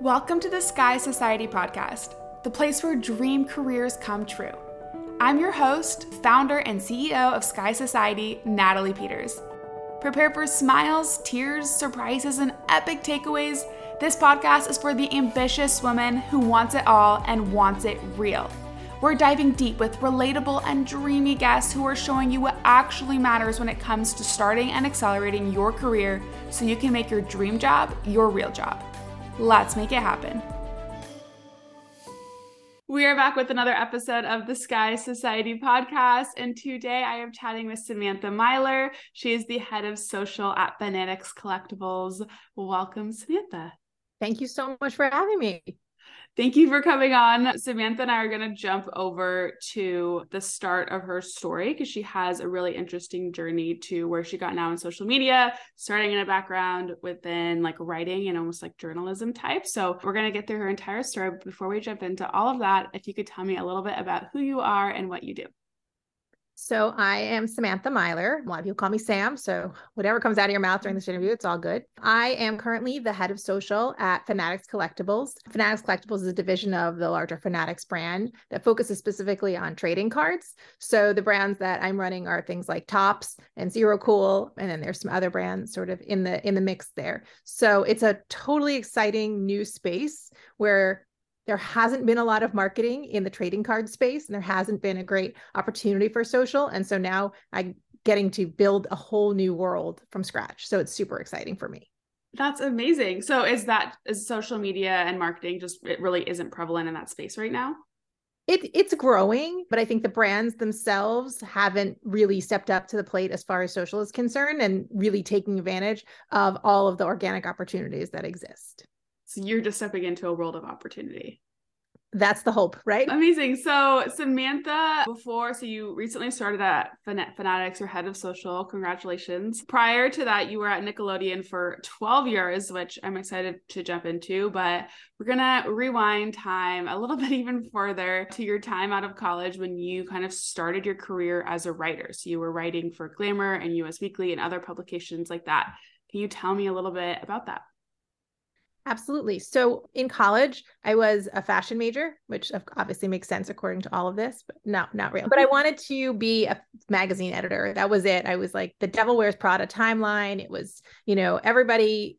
Welcome to the Sky Society podcast, the place where dream careers come true. I'm your host, founder, and CEO of Sky Society, Natalie Peters. Prepare for smiles, tears, surprises, and epic takeaways. This podcast is for the ambitious woman who wants it all and wants it real. We're diving deep with relatable and dreamy guests who are showing you what actually matters when it comes to starting and accelerating your career so you can make your dream job your real job. Let's make it happen. We are back with another episode of the Sky Society podcast. And today I am chatting with Samantha Meiler. She is the head of social at Fanatics Collectibles. Welcome, Samantha. Thank you so much for having me. Thank you for coming on. Samantha and I are going to jump over to the start of her story because she has a really interesting journey to where she got now in social media, starting in a background within like writing and almost like journalism type. So, we're going to get through her entire story. But before we jump into all of that, if you could tell me a little bit about who you are and what you do. So I am Samantha Meiler. A lot of people call me Sam. So whatever comes out of your mouth during this interview, it's all good. I am currently the head of social at Fanatics Collectibles. Fanatics Collectibles is a division of the larger Fanatics brand that focuses specifically on trading cards. So the brands that I'm running are things like Topps and Zero Cool, and then there's some other brands sort of in the in the mix there. So it's a totally exciting new space where there hasn't been a lot of marketing in the trading card space and there hasn't been a great opportunity for social. And so now i'm getting to build a whole new world from scratch. So it's super exciting for me. That's amazing. So is that is social media and marketing just it really isn't prevalent in that space right now? It, it's growing, but I think the brands themselves haven't really stepped up to the plate as far as social is concerned and really taking advantage of all of the organic opportunities that exist. You're just stepping into a world of opportunity. That's the hope, right? Amazing. So, Samantha, before, so you recently started at Fanatics, your head of social. Congratulations. Prior to that, you were at Nickelodeon for 12 years, which I'm excited to jump into. But we're going to rewind time a little bit even further to your time out of college when you kind of started your career as a writer. So, you were writing for Glamour and US Weekly and other publications like that. Can you tell me a little bit about that? Absolutely. So in college, I was a fashion major, which obviously makes sense according to all of this, but no, not real. But I wanted to be a magazine editor. That was it. I was like the Devil Wears Prada timeline. It was, you know, everybody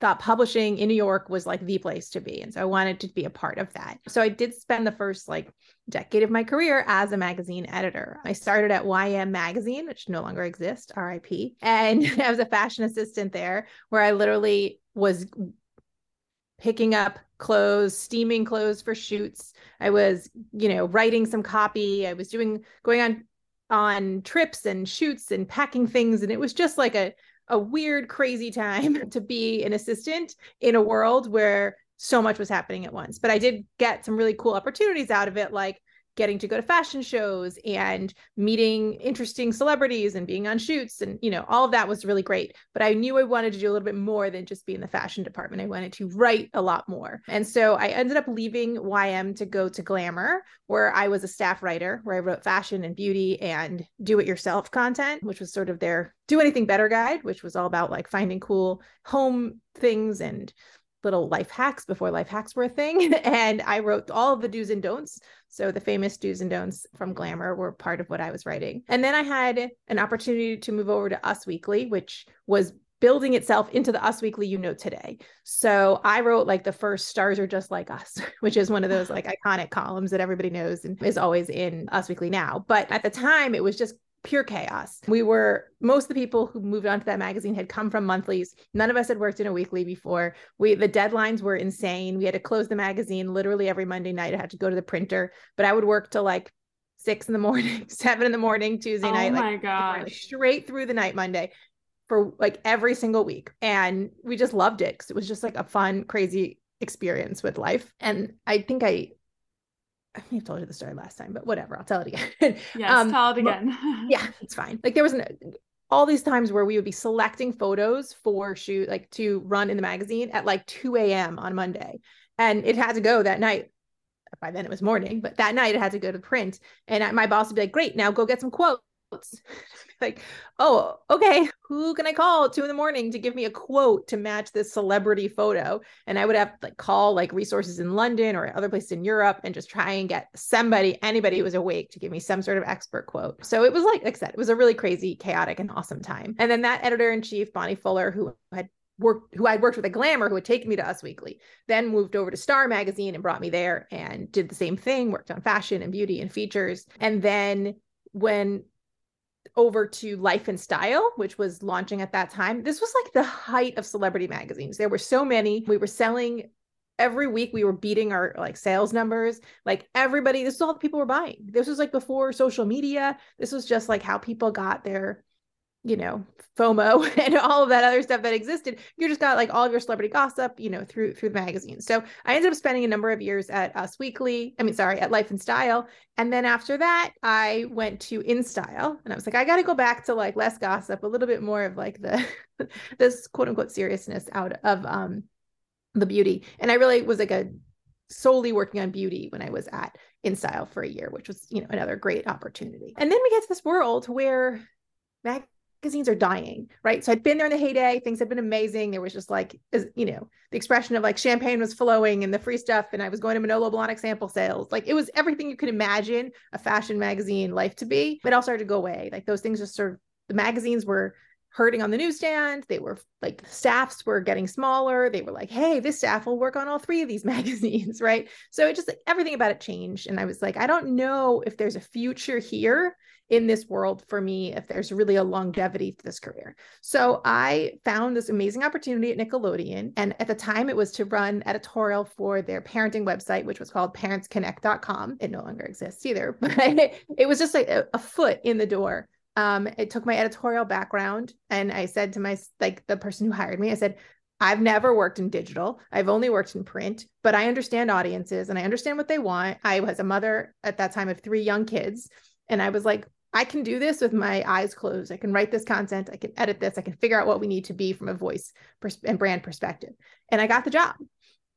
thought publishing in New York was like the place to be. And so I wanted to be a part of that. So I did spend the first like decade of my career as a magazine editor. I started at YM Magazine, which no longer exists, RIP. And I was a fashion assistant there where I literally was picking up clothes, steaming clothes for shoots. I was, you know, writing some copy. I was doing going on on trips and shoots and packing things and it was just like a a weird crazy time to be an assistant in a world where so much was happening at once. But I did get some really cool opportunities out of it like getting to go to fashion shows and meeting interesting celebrities and being on shoots and you know all of that was really great. But i knew i wanted to do a little bit more than just be in the fashion department. I wanted to write a lot more. And so i ended up leaving ym to go to glamour where i was a staff writer where i wrote fashion and beauty and do it yourself content which was sort of their do anything better guide which was all about like finding cool home things and little life hacks before life hacks were a thing. and I wrote all of the do's and don'ts. So the famous do's and don'ts from Glamour were part of what I was writing. And then I had an opportunity to move over to Us Weekly, which was building itself into the Us Weekly you know today. So I wrote like the first Stars Are Just Like Us, which is one of those like iconic columns that everybody knows and is always in Us Weekly now. But at the time, it was just pure chaos. We were most of the people who moved on to that magazine had come from monthlies. None of us had worked in a weekly before. We the deadlines were insane. We had to close the magazine literally every Monday night. I had to go to the printer, but I would work till like six in the morning, seven in the morning, Tuesday oh night. Oh my like, gosh. Straight through the night Monday for like every single week. And we just loved it because it was just like a fun, crazy experience with life. And I think I I may have told you the story last time, but whatever, I'll tell it again. yes, um, tell it again. yeah, it's fine. Like there was an, all these times where we would be selecting photos for shoot, like to run in the magazine at like 2 a.m. on Monday. And it had to go that night. By then it was morning, but that night it had to go to print. And my boss would be like, great, now go get some quotes like, oh, okay, who can I call two in the morning to give me a quote to match this celebrity photo? And I would have to like call like resources in London or other places in Europe and just try and get somebody, anybody who was awake to give me some sort of expert quote. So it was like, like I said, it was a really crazy, chaotic, and awesome time. And then that editor in chief, Bonnie Fuller, who had worked who I'd worked with at Glamour who had taken me to Us Weekly, then moved over to Star Magazine and brought me there and did the same thing, worked on fashion and beauty and features. And then when over to Life and Style, which was launching at that time, this was like the height of celebrity magazines. There were so many. We were selling every week we were beating our like sales numbers like everybody this is all the people were buying this was like before social media this was just like how people got their you know FOMO and all of that other stuff that existed. You just got like all of your celebrity gossip, you know, through through the magazine. So I ended up spending a number of years at Us Weekly. I mean, sorry, at Life and Style. And then after that, I went to In Style, and I was like, I got to go back to like less gossip, a little bit more of like the this quote unquote seriousness out of um the beauty. And I really was like a solely working on beauty when I was at In Style for a year, which was you know another great opportunity. And then we get to this world where mag- magazines are dying, right? So I'd been there in the heyday. Things had been amazing. There was just like, you know, the expression of like champagne was flowing and the free stuff. And I was going to Manolo Blahnik sample sales. Like it was everything you could imagine a fashion magazine life to be. But it all started to go away. Like those things just sort of, the magazines were hurting on the newsstand. They were like staffs were getting smaller. They were like, hey, this staff will work on all three of these magazines, right? So it just everything about it changed. And I was like, I don't know if there's a future here in this world for me if there's really a longevity to this career. So I found this amazing opportunity at Nickelodeon. And at the time, it was to run editorial for their parenting website, which was called parentsconnect.com. It no longer exists either, but it was just like a, a foot in the door. Um, it took my editorial background and I said to my like the person who hired me, I said, I've never worked in digital. I've only worked in print, but I understand audiences and I understand what they want. I was a mother at that time of three young kids. And I was like, I can do this with my eyes closed. I can write this content. I can edit this. I can figure out what we need to be from a voice pers- and brand perspective. And I got the job.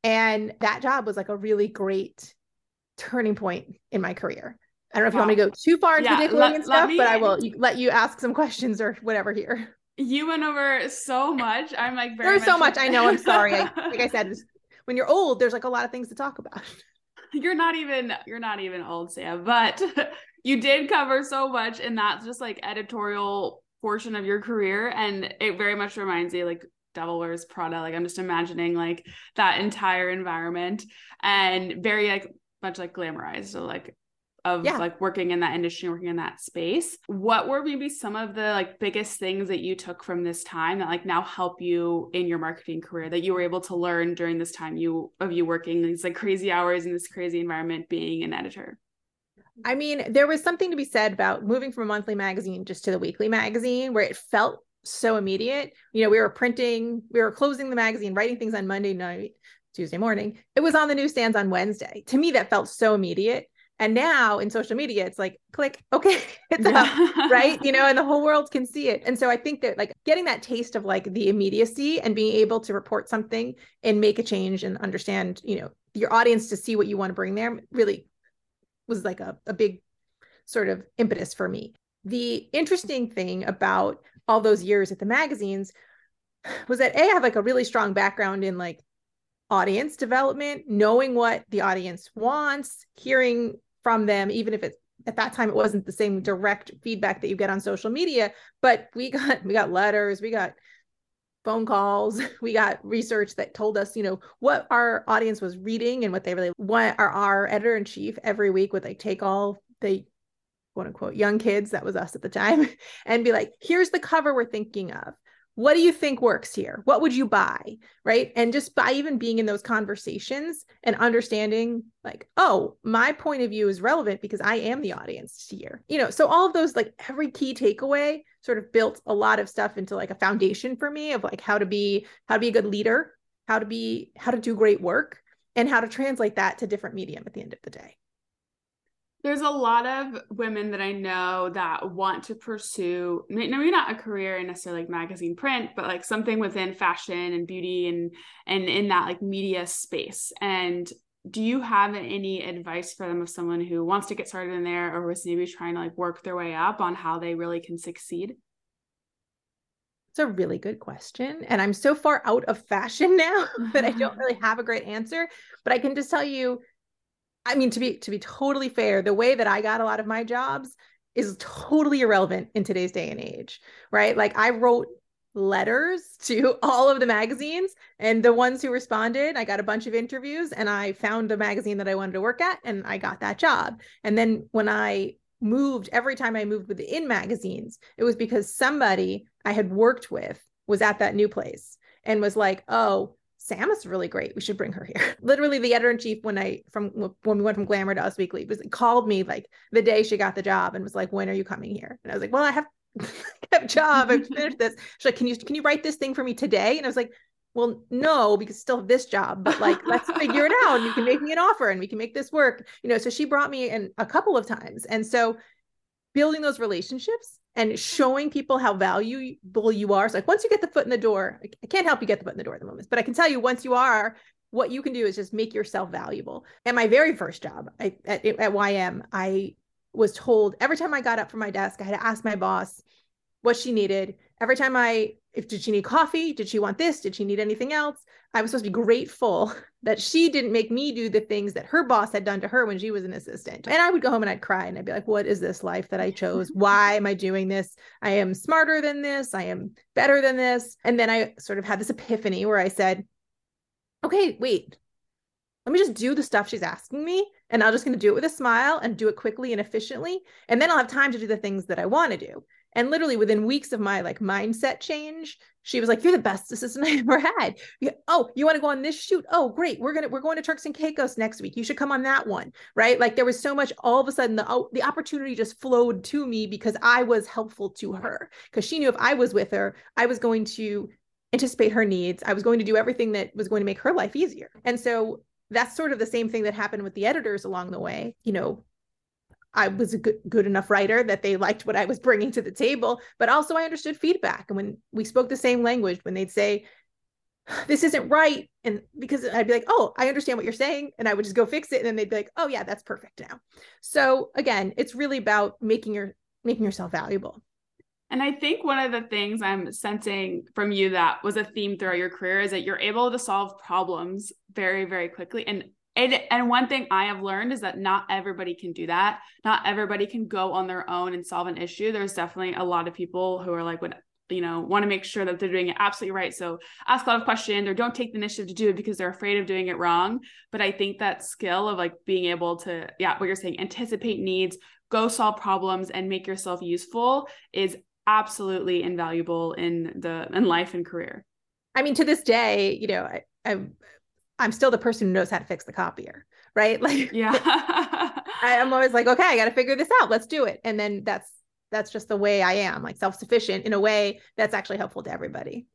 And that job was like a really great turning point in my career. I don't know if wow. you want me to go too far into yeah, the and stuff, me, but I will let you ask some questions or whatever here. You went over so much. I'm like, there's so much. I know. I'm sorry. I, like I said, when you're old, there's like a lot of things to talk about. You're not even you're not even old, Sam, but you did cover so much in that just like editorial portion of your career and it very much reminds me like devil wears prada. Like i'm just imagining like that entire environment and very like much like glamorized so like of yeah. like working in that industry working in that space. What were maybe some of the like biggest things that you took from this time that like now help you in your marketing career that you were able to learn during this time you of you working these like crazy hours in this crazy environment being an editor I mean, there was something to be said about moving from a monthly magazine just to the weekly magazine where it felt so immediate. You know, we were printing, we were closing the magazine, writing things on Monday night, Tuesday morning. It was on the newsstands on Wednesday. To me, that felt so immediate. And now in social media, it's like click, okay, it's yeah. up, right? You know, and the whole world can see it. And so I think that like getting that taste of like the immediacy and being able to report something and make a change and understand, you know, your audience to see what you want to bring there really was like a, a big sort of impetus for me. The interesting thing about all those years at the magazines was that A, I have like a really strong background in like audience development, knowing what the audience wants, hearing from them, even if it's at that time it wasn't the same direct feedback that you get on social media, but we got we got letters, we got phone calls. We got research that told us you know what our audience was reading and what they really want. Our, our editor in chief every week would like take all the quote unquote young kids that was us at the time and be like here's the cover we're thinking of what do you think works here? What would you buy right? And just by even being in those conversations and understanding like oh my point of view is relevant because i am the audience here you know? So all of those like every key takeaway sort of built a lot of stuff into like a foundation for me of like how to be how to be a good leader how to be how to do great work and how to translate that to different medium at the end of the day there's a lot of women that I know that want to pursue maybe not a career in necessarily like magazine print, but like something within fashion and beauty and and in that like media space. And do you have any advice for them of someone who wants to get started in there or was maybe trying to like work their way up on how they really can succeed? It's a really good question. And I'm so far out of fashion now that I don't really have a great answer. But I can just tell you, I mean, to be to be totally fair, the way that I got a lot of my jobs is totally irrelevant in today's day and age, right? Like I wrote letters to all of the magazines and the ones who responded i got a bunch of interviews and i found a magazine that i wanted to work at and i got that job and then when i moved every time i moved within magazines it was because somebody i had worked with was at that new place and was like oh Sam is really great. We should bring her here. Literally, the editor in chief when I from when we went from Glamour to Us Weekly was called me like the day she got the job and was like, "When are you coming here?" And I was like, "Well, I have have a job. I've finished this. She's like, can you can you write this thing for me today? And I was like, well, no, because still have this job, but like let's figure it out. And you can make me an offer and we can make this work. You know, so she brought me in a couple of times. And so building those relationships and showing people how valuable you are. So like once you get the foot in the door, I can't help you get the foot in the door at the moment, but I can tell you once you are, what you can do is just make yourself valuable. And my very first job I, at, at YM, I was told every time I got up from my desk, I had to ask my boss what she needed. Every time I, if did she need coffee? Did she want this? Did she need anything else? I was supposed to be grateful that she didn't make me do the things that her boss had done to her when she was an assistant. And I would go home and I'd cry and I'd be like, what is this life that I chose? Why am I doing this? I am smarter than this. I am better than this. And then I sort of had this epiphany where I said, okay, wait, let me just do the stuff she's asking me and i'm just going to do it with a smile and do it quickly and efficiently and then i'll have time to do the things that i want to do and literally within weeks of my like mindset change she was like you're the best assistant i ever had oh you want to go on this shoot oh great we're gonna we're going to turks and caicos next week you should come on that one right like there was so much all of a sudden the oh, the opportunity just flowed to me because i was helpful to her because she knew if i was with her i was going to anticipate her needs. I was going to do everything that was going to make her life easier. And so that's sort of the same thing that happened with the editors along the way. You know, I was a good, good enough writer that they liked what I was bringing to the table, but also I understood feedback. And when we spoke the same language, when they'd say, this isn't right. And because I'd be like, oh, I understand what you're saying. And I would just go fix it. And then they'd be like, oh yeah, that's perfect now. So again, it's really about making your making yourself valuable. And I think one of the things I'm sensing from you that was a theme throughout your career is that you're able to solve problems very, very quickly. And and, and one thing I have learned is that not everybody can do that. Not everybody can go on their own and solve an issue. There's definitely a lot of people who are like, when you know, want to make sure that they're doing it absolutely right. So ask a lot of questions or don't take the initiative to do it because they're afraid of doing it wrong. But I think that skill of like being able to, yeah, what you're saying, anticipate needs, go solve problems and make yourself useful is absolutely invaluable in the in life and career. I mean, to this day, you know, I, I I'm still the person who knows how to fix the copier, right? Like, yeah, I, I'm always like, okay, I got to figure this out. Let's do it. And then that's that's just the way I am, like self sufficient in a way that's actually helpful to everybody.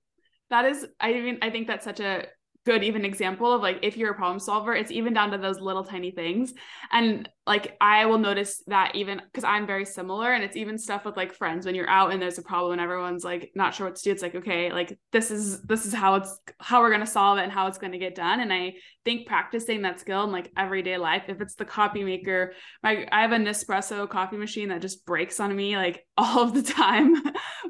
That is, I mean, I think that's such a good even example of like if you're a problem solver it's even down to those little tiny things and like i will notice that even because i'm very similar and it's even stuff with like friends. When you're out and there's a problem and everyone's like not sure what to do it's like okay like this is this is how it's how we're going to solve it and how it's going to get done. And i think practicing that skill in like everyday life if it's the coffee maker my i have a nespresso coffee machine that just breaks on me like all of the time.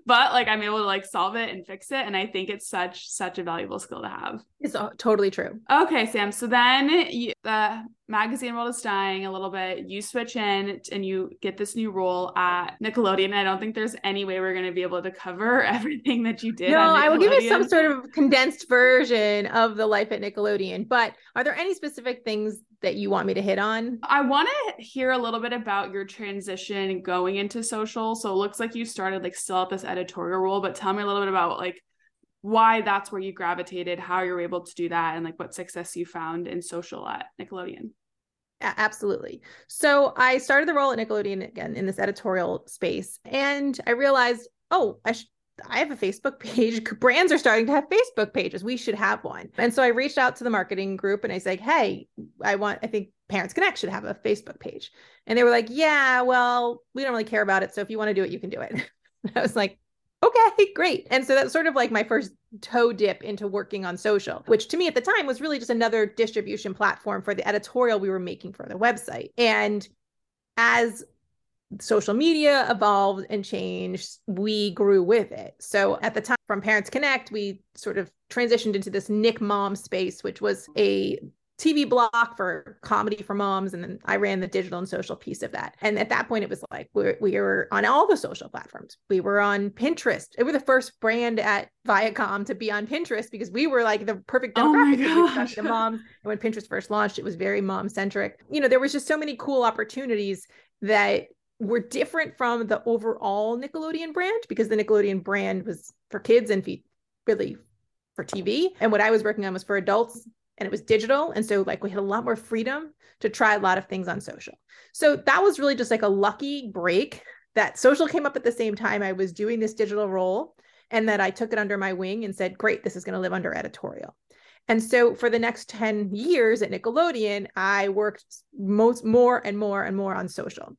But like i'm able to like solve it and fix it and i think it's such such a valuable skill to have. It's uh, totally true. Okay sam. So then you, the magazine world is dying a little bit. You switch in and you get this new role at Nickelodeon. I don't think there's any way we're going to be able to cover everything that you did. No, I will give you some sort of condensed version of the life at Nickelodeon. But are there any specific things that you want me to hit on? I want to hear a little bit about your transition going into social. So it looks like you started like still at this editorial role, but tell me a little bit about like why that's where you gravitated, how you're able to do that, and like what success you found in social at Nickelodeon. Absolutely. So I started the role at Nickelodeon again in this editorial space, and I realized, oh, I should. I have a Facebook page. Brands are starting to have Facebook pages. We should have one. And so I reached out to the marketing group and I said, Hey, I want, I think Parents Connect should have a Facebook page. And they were like, Yeah, well, we don't really care about it. So if you want to do it, you can do it. I was like, okay, great. And so that's sort of like my first toe dip into working on social, which to me at the time was really just another distribution platform for the editorial we were making for the website. And as social media evolved and changed, we grew with it. So at the time from Parents Connect, we sort of transitioned into this Nick Mom space, which was a TV block for comedy for moms. And then I ran the digital and social piece of that. And at that point, it was like we were, we were on all the social platforms. We were on Pinterest. We were the first brand at Viacom to be on Pinterest because we were like the perfect oh demographic. Oh the moms. And when Pinterest first launched, it was very mom centric. You know, there was just so many cool opportunities that were different from the overall Nickelodeon brand because the Nickelodeon brand was for kids and really for TV. And what I was working on was for adults and it was digital. And so like we had a lot more freedom to try a lot of things on social. So that was really just like a lucky break that social came up at the same time I was doing this digital role and that I took it under my wing and said, great, this is going to live under editorial. And so for the next 10 years at Nickelodeon, I worked most more and more and more on social.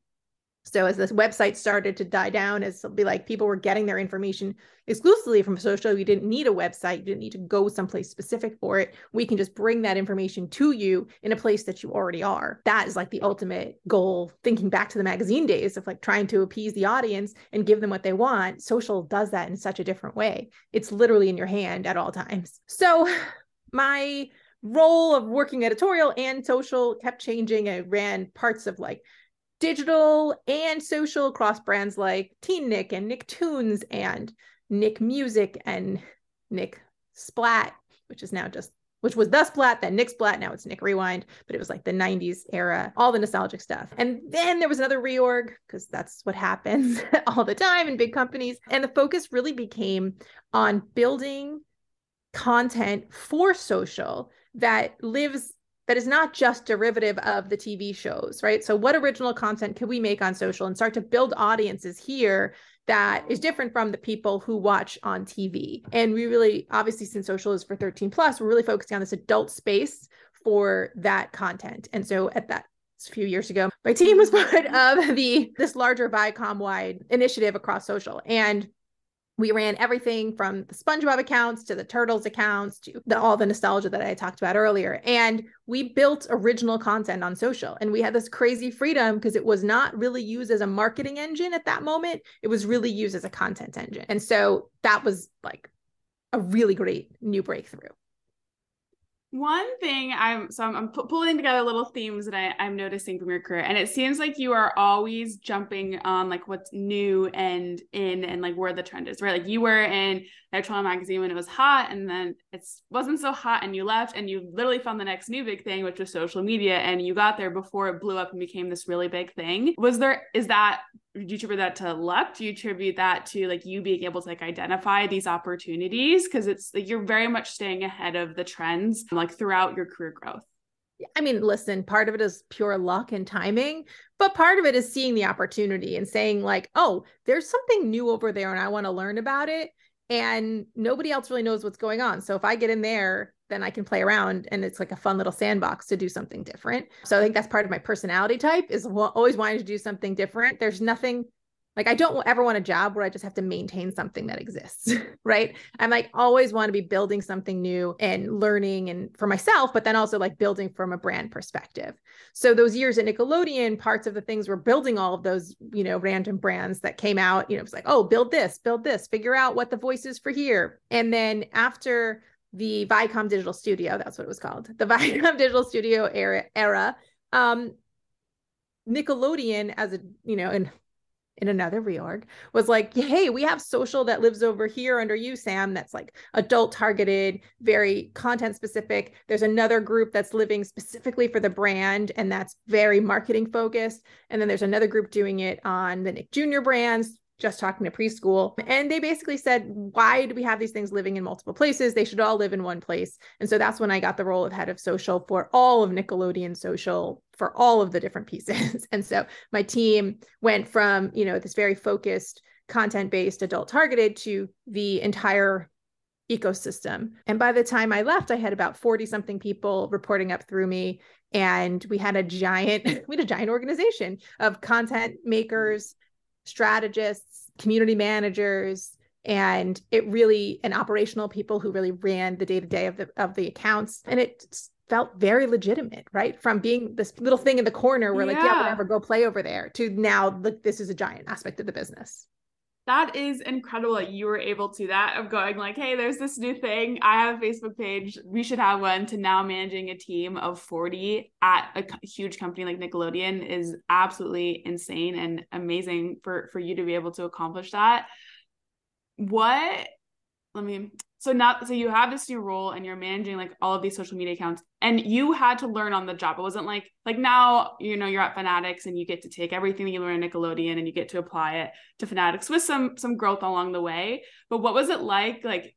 So as this website started to die down, as be like people were getting their information exclusively from social, you didn't need a website, you didn't need to go someplace specific for it. We can just bring that information to you in a place that you already are. That is like the ultimate goal. Thinking back to the magazine days of like trying to appease the audience and give them what they want, social does that in such a different way. It's literally in your hand at all times. So my role of working editorial and social kept changing. I ran parts of like digital and social across brands like Teen Nick and Nicktoons and Nick Music and Nick Splat, which is now just which was the Splat, then Nick Splat, now it's Nick Rewind, but it was like the 90s era, all the nostalgic stuff. And then there was another reorg because that's what happens all the time in big companies. And the focus really became on building content for social that lives that is not just derivative of the TV shows, right? So, what original content can we make on social and start to build audiences here that is different from the people who watch on TV? And we really, obviously, since social is for 13 plus, we're really focusing on this adult space for that content. And so, at that a few years ago, my team was part of the this larger Viacom wide initiative across social. And we ran everything from the SpongeBob accounts to the Turtles accounts to the, all the nostalgia that I talked about earlier. And we built original content on social. And we had this crazy freedom because it was not really used as a marketing engine at that moment. It was really used as a content engine. And so that was like a really great new breakthrough. One thing I'm so I'm, I'm pulling together little themes that I, I'm noticing from your career, and it seems like you are always jumping on like what's new and in and like where the trend is, right? Like you were in Toronto magazine when it was hot, and then it wasn't so hot, and you left, and you literally found the next new big thing, which was social media, and you got there before it blew up and became this really big thing. Was there is that do you attribute that to luck? Do you attribute that to like you being able to like identify these opportunities? Because it's like you're very much staying ahead of the trends like throughout your career growth. I mean, listen, part of it is pure luck and timing, but part of it is seeing the opportunity and saying, like, oh, there's something new over there and I want to learn about it. And nobody else really knows what's going on. So if I get in there then I can play around and it's like a fun little sandbox to do something different. So I think that's part of my personality type is always wanting to do something different. There's nothing like I don't ever want a job where I just have to maintain something that exists, right? I'm like always want to be building something new and learning and for myself, but then also like building from a brand perspective. So those years at Nickelodeon, parts of the things were building all of those, you know, random brands that came out, you know, it was like, oh, build this, build this, figure out what the voice is for here. And then after the Viacom Digital Studio. That's what it was called. The Viacom Digital Studio era. era um, Nickelodeon, as a you know, in in another reorg, was like, hey, we have social that lives over here under you, Sam. That's like adult targeted, very content specific. There's another group that's living specifically for the brand, and that's very marketing focused. And then there's another group doing it on the Nick Jr. brands, just talking to preschool. And they basically said, why do we have these things living in multiple places? They should all live in one place. And so that's when I got the role of head of social for all of Nickelodeon social for all of the different pieces. and so my team went from, you know, this very focused content based adult targeted to the entire ecosystem. And by the time I left, I had about 40 something people reporting up through me. And we had a giant, we had a giant organization of content makers, strategists, community managers, and it really and operational people who really ran the day to day of the of the accounts and it felt very legitimate right? From being this little thing in the corner where yeah. like yeah whatever go play over there to now look this is a giant aspect of the business. That is incredible that you were able to that of going like hey there's this new thing. I have a facebook page. We should have one to now managing a team of 40 at a huge company like nickelodeon is absolutely insane and amazing for for you to be able to accomplish that. What let me so now so you have this new role and you're managing like all of these social media accounts and you had to learn on the job. It wasn't like like now you know you're at fanatics and you get to take everything that you learn at nickelodeon and you get to apply it to fanatics with some some growth along the way. But what was it like like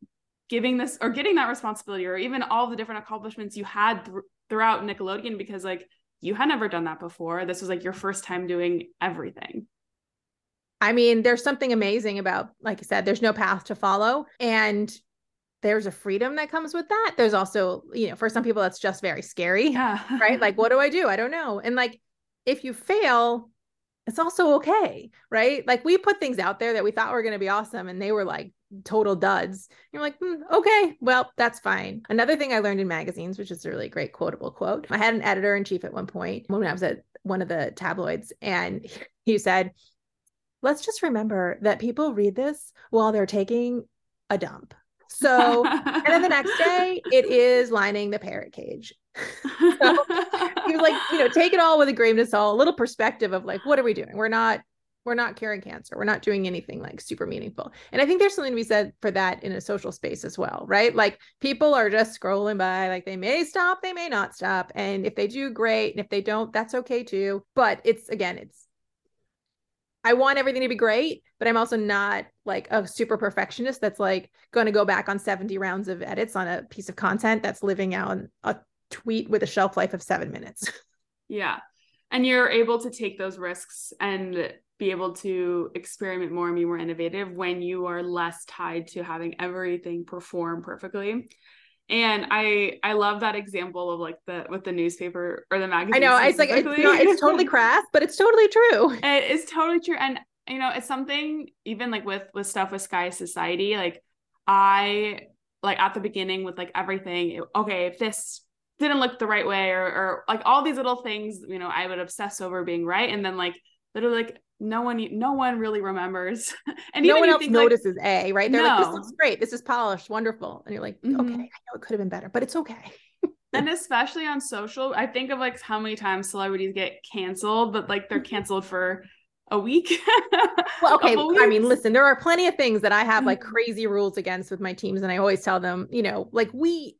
giving this or getting that responsibility or even all the different accomplishments you had th- throughout nickelodeon? Because like you had never done that before. This was like your first time doing everything. I mean, there's something amazing about, like I said, there's no path to follow. And there's a freedom that comes with that. There's also, you know, for some people that's just very scary. Yeah. right? Like what do I do? I don't know. And like if you fail, it's also okay, right? Like we put things out there that we thought were going to be awesome and they were like total duds. You're like, mm, okay, well, that's fine. Another thing I learned in magazines, which is a really great quotable quote. I had an editor in chief at one point when I was at one of the tabloids, and he said, let's just remember that people read this while they're taking a dump so, and then the next day, it is lining the parrot cage. so he was like, you know, take it all with a grain of salt, a little perspective of like, what are we doing? We're not, we're not curing cancer. We're not doing anything like super meaningful. And I think there's something to be said for that in a social space as well, right? Like people are just scrolling by, like they may stop, they may not stop. And if they do, great. And if they don't, that's okay too. But it's again, it's I want everything to be great, but I'm also not like a super perfectionist that's like going to go back on 70 rounds of edits on a piece of content that's living out a tweet with a shelf life of seven minutes. Yeah. And you're able to take those risks and be able to experiment more and be more innovative when you are less tied to having everything perform perfectly and i i love that example of like the with the newspaper or the magazine i know it's like it's, not, it's totally crass but it's totally true. It is totally true. And you know it's something even like with with stuff with sky society like i like at the beginning with like everything it, okay if this didn't look the right way or or like all these little things you know i would obsess over being right. And then like literally like no one no one really remembers. And no one else think, notices like, a right? They're no. like this looks great. This is polished. Wonderful. And you're like mm-hmm. okay i know it could have been better but it's okay. And especially on social i think of like how many times celebrities get canceled but like they're canceled for a week. Well okay i mean listen there are plenty of things that i have like mm-hmm. crazy rules against with my teams and i always tell them you know like we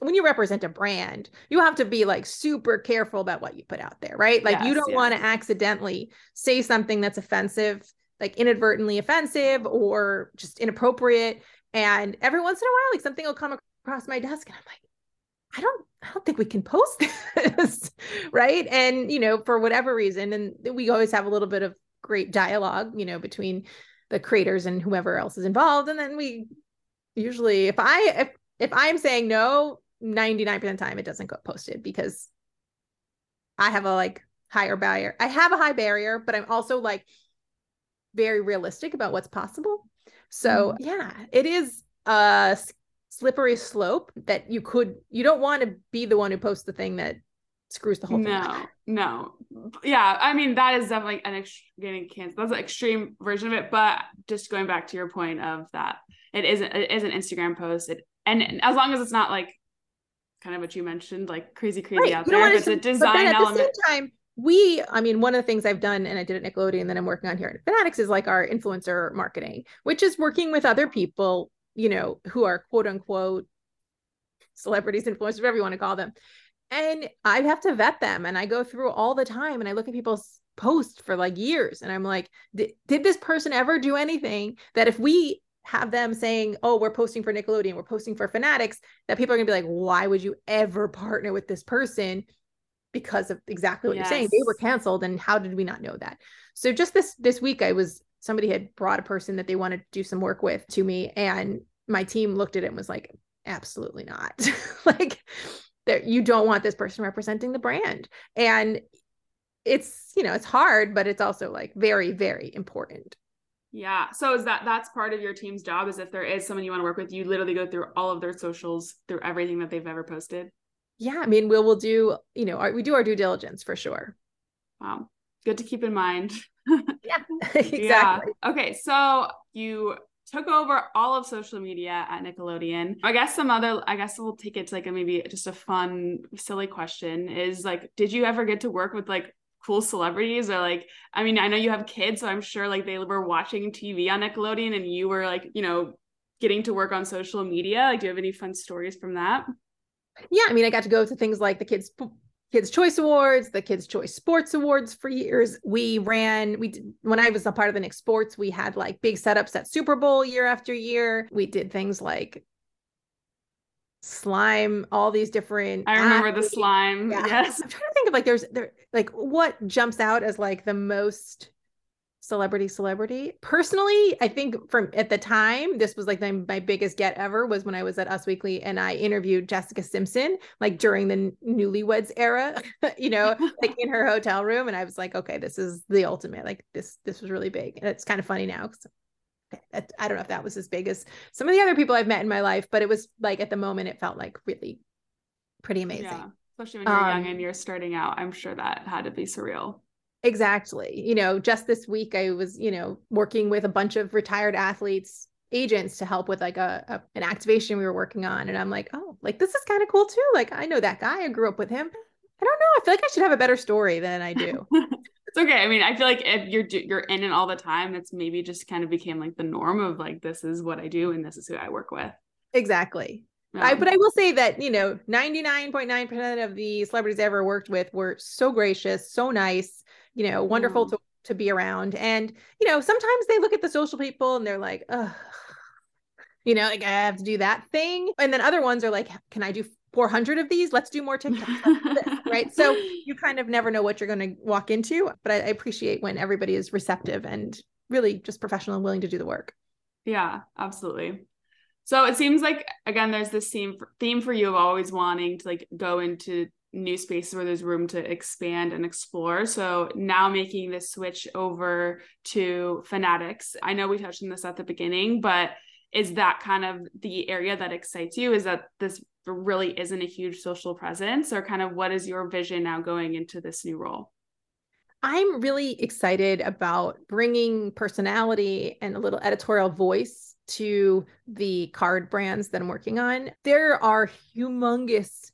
when you represent a brand, you have to be like super careful about what you put out there, right? Like yes, you don't yes. want to accidentally say something that's offensive, like inadvertently offensive or just inappropriate. And every once in a while, like something will come across my desk and I'm like, I don't I don't think we can post this, right? And you know, for whatever reason, and we always have a little bit of great dialogue, you know, between the creators and whoever else is involved. And then we usually if I if if I'm saying no, 99% of the time it doesn't get posted because I have a like higher barrier. I have a high barrier, but I'm also like very realistic about what's possible. So, mm yeah, it is a slippery slope that you could you don't want to be the one who posts the thing that screws the whole thing. No, no. Yeah, I mean that is definitely an ex- getting canceled. That's an extreme version of it. But just going back to your point of that, it isn't it is an Instagram post. It and as long as it's not like kind of what you mentioned, like crazy, crazy right. out there, but it's a design at element. The same time, we, I mean, one of the things I've done, and I did at Nickelodeon, that I'm working on here at Fanatics, is like our influencer marketing, which is working with other people, you know, who are quote unquote celebrities, influencers, whatever you want to call them. And I have to vet them, and I go through all the time, and I look at people's posts for like years, and I'm like, did this person ever do anything that if we have them saying, "Oh, we're posting for Nickelodeon, we're posting for Fanatics," that people are going to be like, "Why would you ever partner with this person?" Because of exactly what yes. you're saying, they were canceled, and how did we not know that? So just this this week, I was somebody had brought a person that they wanted to do some work with to me, and my team looked at it and was like, "Absolutely not!" like, there you don't want this person representing the brand, and it's you know it's hard, but it's also like very very important Yeah. So is that that's part of your team's job is if there is someone you want to work with, you literally go through all of their socials, through everything that they've ever posted. Yeah, I mean, we'll we'll do, you know, our, we do our due diligence for sure. Wow. Good to keep in mind. yeah. exactly. Yeah. Okay, so you took over all of social media at Nickelodeon. I guess some other I guess we'll take it to like a maybe just a fun silly question is like did you ever get to work with like cool celebrities or like I mean I know you have kids so I'm sure like they were watching TV on Nickelodeon and you were like you know getting to work on social media like do you have any fun stories from that yeah I mean I got to go to things like the kids Kids Choice Awards, the Kids Choice Sports Awards for years. We ran, we did, when I was a part of the Nick Sports, we had like big setups at Super Bowl year after year. We did things like slime, all these different. I remember athletes. the slime. Yeah. Yes. I'm trying to think of like there's there like what jumps out as like the most celebrity celebrity? Personally i think from at the time this was like my, my biggest get ever was when i was at us weekly and i interviewed jessica simpson like during the newlyweds era you know like in her hotel room. And i was like okay this is the ultimate like this this was really big. And it's kind of funny now because I don't know if that was as big as some of the other people I've met in my life, but it was like at the moment it felt like really pretty amazing. Yeah, especially when you're um, young and you're starting out. I'm sure that had to be surreal. Exactly. You know, just this week I was, you know, working with a bunch of retired athletes agents to help with like a, a, an activation we were working on and I'm like, "Oh, like this is kind of cool too. Like I know that guy. I grew up with him." I don't know. I feel like I should have a better story than I do. it's okay. I mean, I feel like if you're you're in it all the time, it's maybe just kind of became like the norm of like this is what I do and this is who I work with. Exactly. I, but I will say that, you know, 99.9% of the celebrities I ever worked with were so gracious, so nice you know, wonderful mm. to, to be around. And, you know, sometimes they look at the social people and they're like, oh, you know, like I have to do that thing. And then other ones are like, can I do 400 of these? Let's do more TikToks. right. So you kind of never know what you're going to walk into. But I, I appreciate when everybody is receptive and really just professional and willing to do the work. Yeah, absolutely. So it seems like again, there's this theme for, theme for you of always wanting to like go into new spaces where there's room to expand and explore. So now making this switch over to Fanatics. I know we touched on this at the beginning, but is that kind of the area that excites you? Is that this really isn't a huge social presence, or kind of what is your vision now going into this new role? I'm really excited about bringing personality and a little editorial voice to the card brands that I'm working on. There are humongous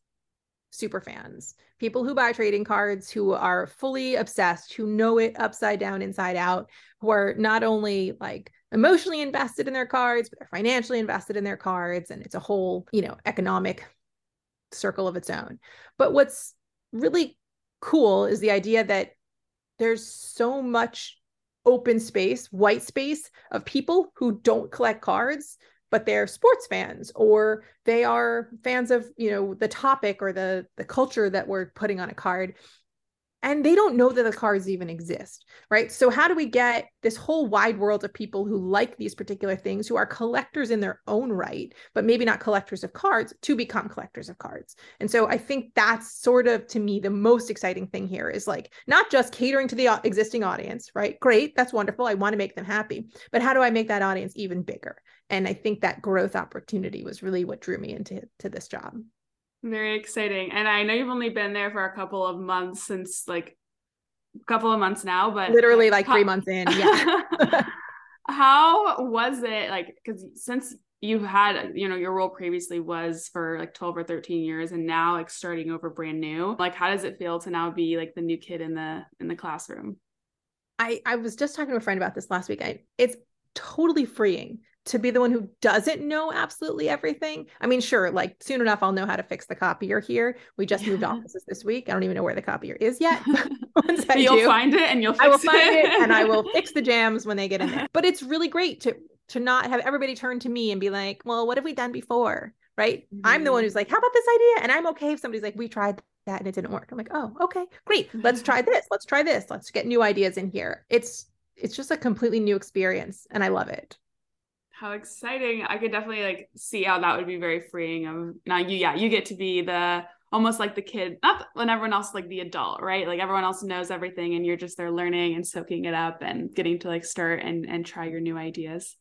super fans, people who buy trading cards, who are fully obsessed, who know it upside down, inside out, who are not only like emotionally invested in their cards, but they're financially invested in their cards. And it's a whole, you know, economic circle of its own. But what's really cool is the idea that there's so much open space, white space of people who don't collect cards but they're sports fans or they are fans of you know the topic or the the culture that we're putting on a card and they don't know that the cards even exist, right? So, how do we get this whole wide world of people who like these particular things, who are collectors in their own right, but maybe not collectors of cards, to become collectors of cards? And so, I think that's sort of to me the most exciting thing here is like not just catering to the uh, existing audience, right? Great, that's wonderful. I want to make them happy, but how do I make that audience even bigger? And I think that growth opportunity was really what drew me into to this job. Very exciting. And I know you've only been there for a couple of months since like a couple of months now, but literally like how- three months in. Yeah. how was it like because since you had you know your role previously was for like 12 or 13 years and now like starting over brand new like how does it feel to now be like the new kid in the in the classroom i i was just talking to a friend about this last week I, it's totally freeing to be the one who doesn't know absolutely everything. I mean, sure, like soon enough, I'll know how to fix the copier here. We just moved offices this week. I don't even know where the copier is yet. Once I you'll do, find it and you'll I will find it and I will fix the jams when they get in there. But it's really great to to not have everybody turn to me and be like, well, what have we done before? Right. Mm-hmm. I'm the one mm-hmm. who's like, how about this idea? And I'm okay if somebody's like, we tried that and it didn't work. I'm like, oh, okay, great. Let's try this. Let's try this. Let's get new ideas in here. It's it's just a completely new experience and I love it how exciting i could definitely like see how that would be very freeing of now you yeah you get to be the almost like the kid, not when everyone else like the adult, right? Like everyone else knows everything and you're just there learning and soaking it up and getting to like start and and try your new ideas.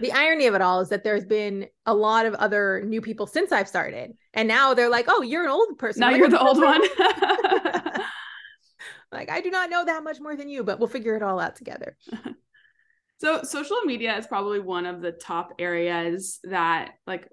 The irony of it all is that there's been a lot of other new people since I've started. And now they're like, oh, you're an old person. Now like, you're the old one. like, I do not know that much more than you, but we'll figure it all out together. So social media is probably one of the top areas that like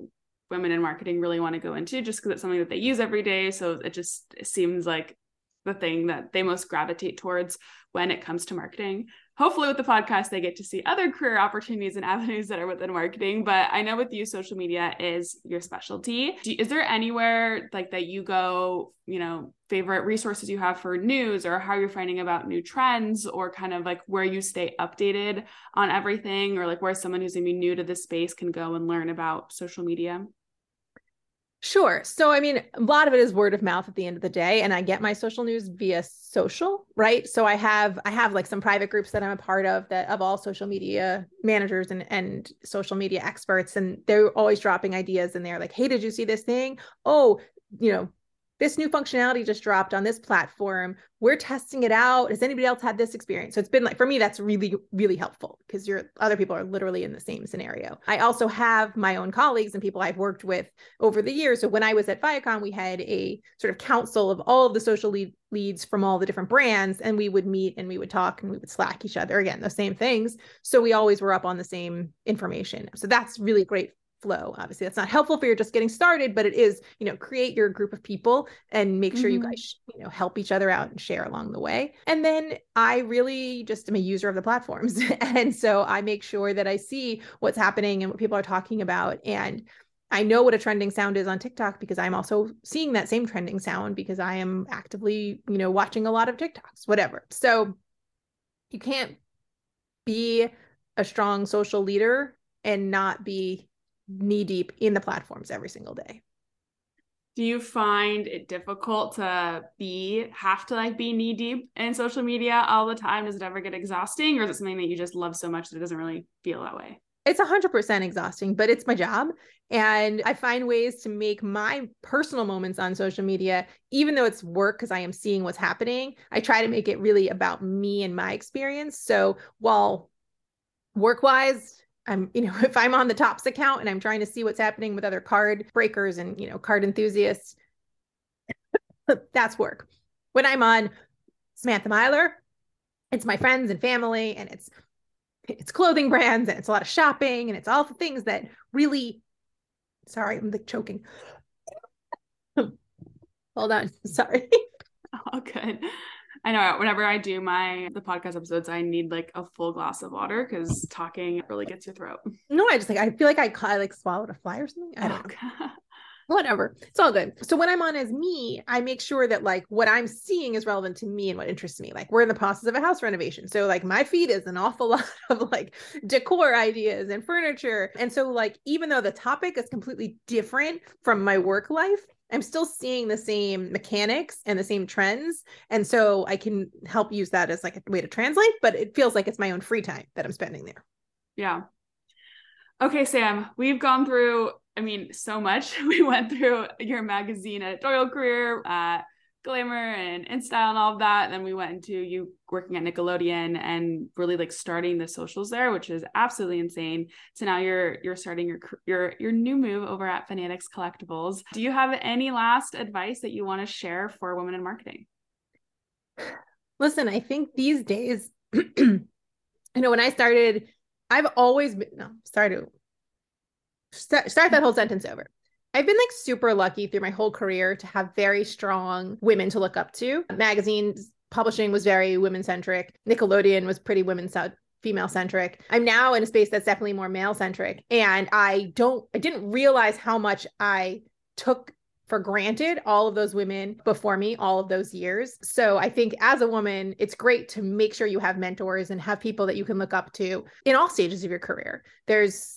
women in marketing really want to go into just because it's something that they use every day. So it just seems like the thing that they most gravitate towards when it comes to marketing. Hopefully, with the podcast, they get to see other career opportunities and avenues that are within marketing. But I know with you, social media is your specialty. Is there anywhere like that you go, you know, favorite resources you have for news or how you're finding about new trends or kind of like where you stay updated on everything or like where someone who's maybe new to this space can go and learn about social media? Sure. So, I mean, a lot of it is word of mouth at the end of the day, and I get my social news via social, right? So, I have I have like some private groups that I'm a part of that of all social media managers and and social media experts, and they're always dropping ideas, and they're like, "Hey, did you see this thing? Oh, you know, this new functionality just dropped on this platform. We're testing it out. Has anybody else had this experience? So it's been like for me, that's really, really helpful because your other people are literally in the same scenario. I also have my own colleagues and people I've worked with over the years. So when I was at Viacom, we had a sort of council of all of the social lead, leads from all the different brands, and we would meet and we would talk and we would slack each other again, the same things. So we always were up on the same information. So that's really great flow obviously that's not helpful for you're just getting started but it is you know create your group of people and make sure mm-hmm. you guys you know help each other out and share along the way and then i really just am a user of the platforms and so i make sure that i see what's happening and what people are talking about and I know what a trending sound is on TikTok because I'm also seeing that same trending sound because I am actively, you know, watching a lot of TikToks, whatever. So you can't be a strong social leader and not be knee deep in the platforms every single day. Do you find it difficult to be have to like be knee deep in social media all the time? Does it ever get exhausting or is it something that you just love so much that it doesn't really feel that way? It's 100% exhausting but it's my job. And i find ways to make my personal moments on social media even though it's work because i am seeing what's happening i try to make it really about me and my experience. So while work wise I'm, you know, if I'm on the Topps account and I'm trying to see what's happening with other card breakers and, you know, card enthusiasts, that's work. When I'm on Samantha Meiler, it's my friends and family and it's it's clothing brands and it's a lot of shopping and it's all the things that really sorry, I'm like choking. Hold on. Sorry. Oh, good. I know whenever I do my the podcast episodes, I need like a full glass of water because talking really gets your throat. No, I just like I feel like I, I like swallowed a fly or something. I don't know. Whatever. It's all good. So when I'm on as me, I make sure that like what I'm seeing is relevant to me and what interests me. Like we're in the process of a house renovation. So like my feed is an awful lot of like decor ideas and furniture. And so like even though the topic is completely different from my work life, I'm still seeing the same mechanics and the same trends. And so I can help use that as like a way to translate, but it feels like it's my own free time that I'm spending there. Yeah. Okay, Sam, we've gone through, I mean, so much. We went through your magazine editorial career, uh, glamour and InStyle and all of that. Then we went into you working at Nickelodeon and really like starting the socials there, which is absolutely insane. So now you're you're starting your your your new move over at Fanatics Collectibles. Do you have any last advice that you want to share for women in marketing? Listen, I think these days, you know, when I started, I've always been no, started start, start that whole sentence over. I've been like super lucky through my whole career to have very strong women to look up to. Magazines publishing was very women centric. Nickelodeon was pretty women female centric. I'm now in a space that's definitely more male centric and I don't I didn't realize how much I took for granted all of those women before me all of those years. So I think as a woman, it's great to make sure you have mentors and have people that you can look up to in all stages of your career. There's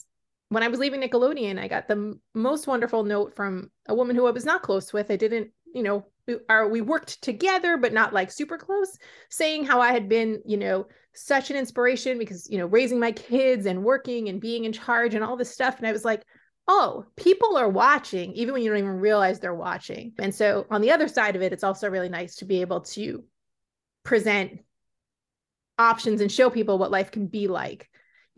when I was leaving Nickelodeon, I got the m- most wonderful note from a woman who I was not close with. I didn't, you know, we are we worked together, but not like super close, saying how I had been, you know, such an inspiration because, you know, raising my kids and working and being in charge and all this stuff. And I was like, oh, people are watching, even when you don't even realize they're watching. And so on the other side of it, it's also really nice to be able to present options and show people what life can be like.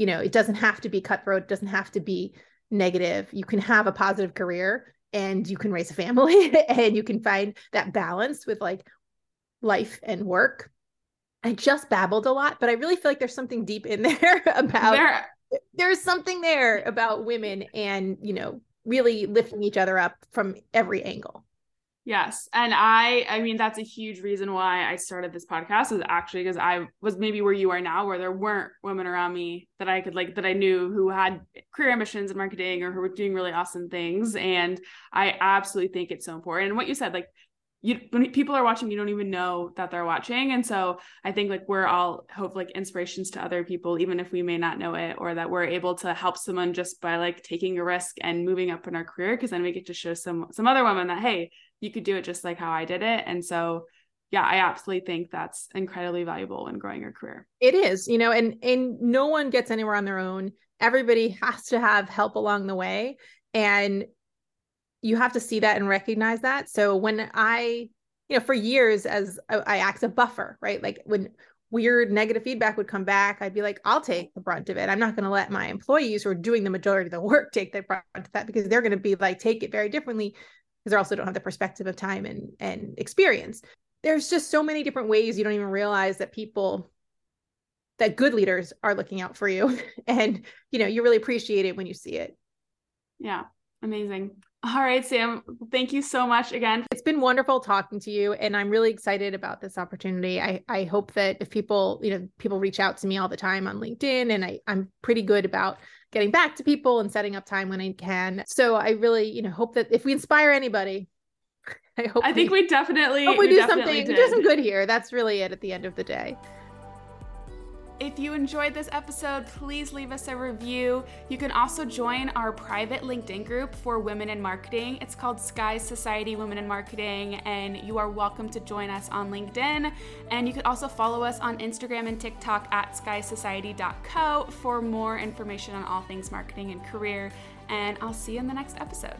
You know, it doesn't have to be cutthroat, it doesn't have to be negative. You can have a positive career and you can raise a family and you can find that balance with like life and work. I just babbled a lot, but I really feel like there's something deep in there about there, there's something there about women and, you know, really lifting each other up from every angle. Yes. And I I mean that's a huge reason why I started this podcast is actually because I was maybe where you are now where there weren't women around me that I could like that I knew who had career ambitions in marketing or who were doing really awesome things and I absolutely think it's so important. And what you said like you when people are watching you don't even know that they're watching and so i think like we're all hope like inspirations to other people even if we may not know it or that we're able to help someone just by like taking a risk and moving up in our career because then we get to show some some other women that hey you could do it just like how i did it and so yeah i absolutely think that's incredibly valuable in growing your career it is you know and and no one gets anywhere on their own everybody has to have help along the way and you have to see that and recognize that. So when I, you know, for years as I, act a buffer, right? Like when weird negative feedback would come back, I'd be like, I'll take the brunt of it. I'm not going to let my employees who are doing the majority of the work take the brunt of that because they're going to be like, take it very differently because they also don't have the perspective of time and, and experience. There's just so many different ways you don't even realize that people that good leaders are looking out for you and you know you really appreciate it when you see it yeah amazing all right, Sam, thank you so much again. It's been wonderful talking to you and I'm really excited about this opportunity. I, I hope that if people, you know, people reach out to me all the time on LinkedIn and I, I'm pretty good about getting back to people and setting up time when I can. So I really, you know, hope that if we inspire anybody, I hope I think we, we definitely hope we, we do something, did. do some good here. That's really it at the end of the day. If you enjoyed this episode, please leave us a review. You can also join our private LinkedIn group for women in marketing. It's called Sky Society Women in Marketing, and you are welcome to join us on LinkedIn. And you can also follow us on Instagram and TikTok at skysociety.co for more information on all things marketing and career. And I'll see you in the next episode.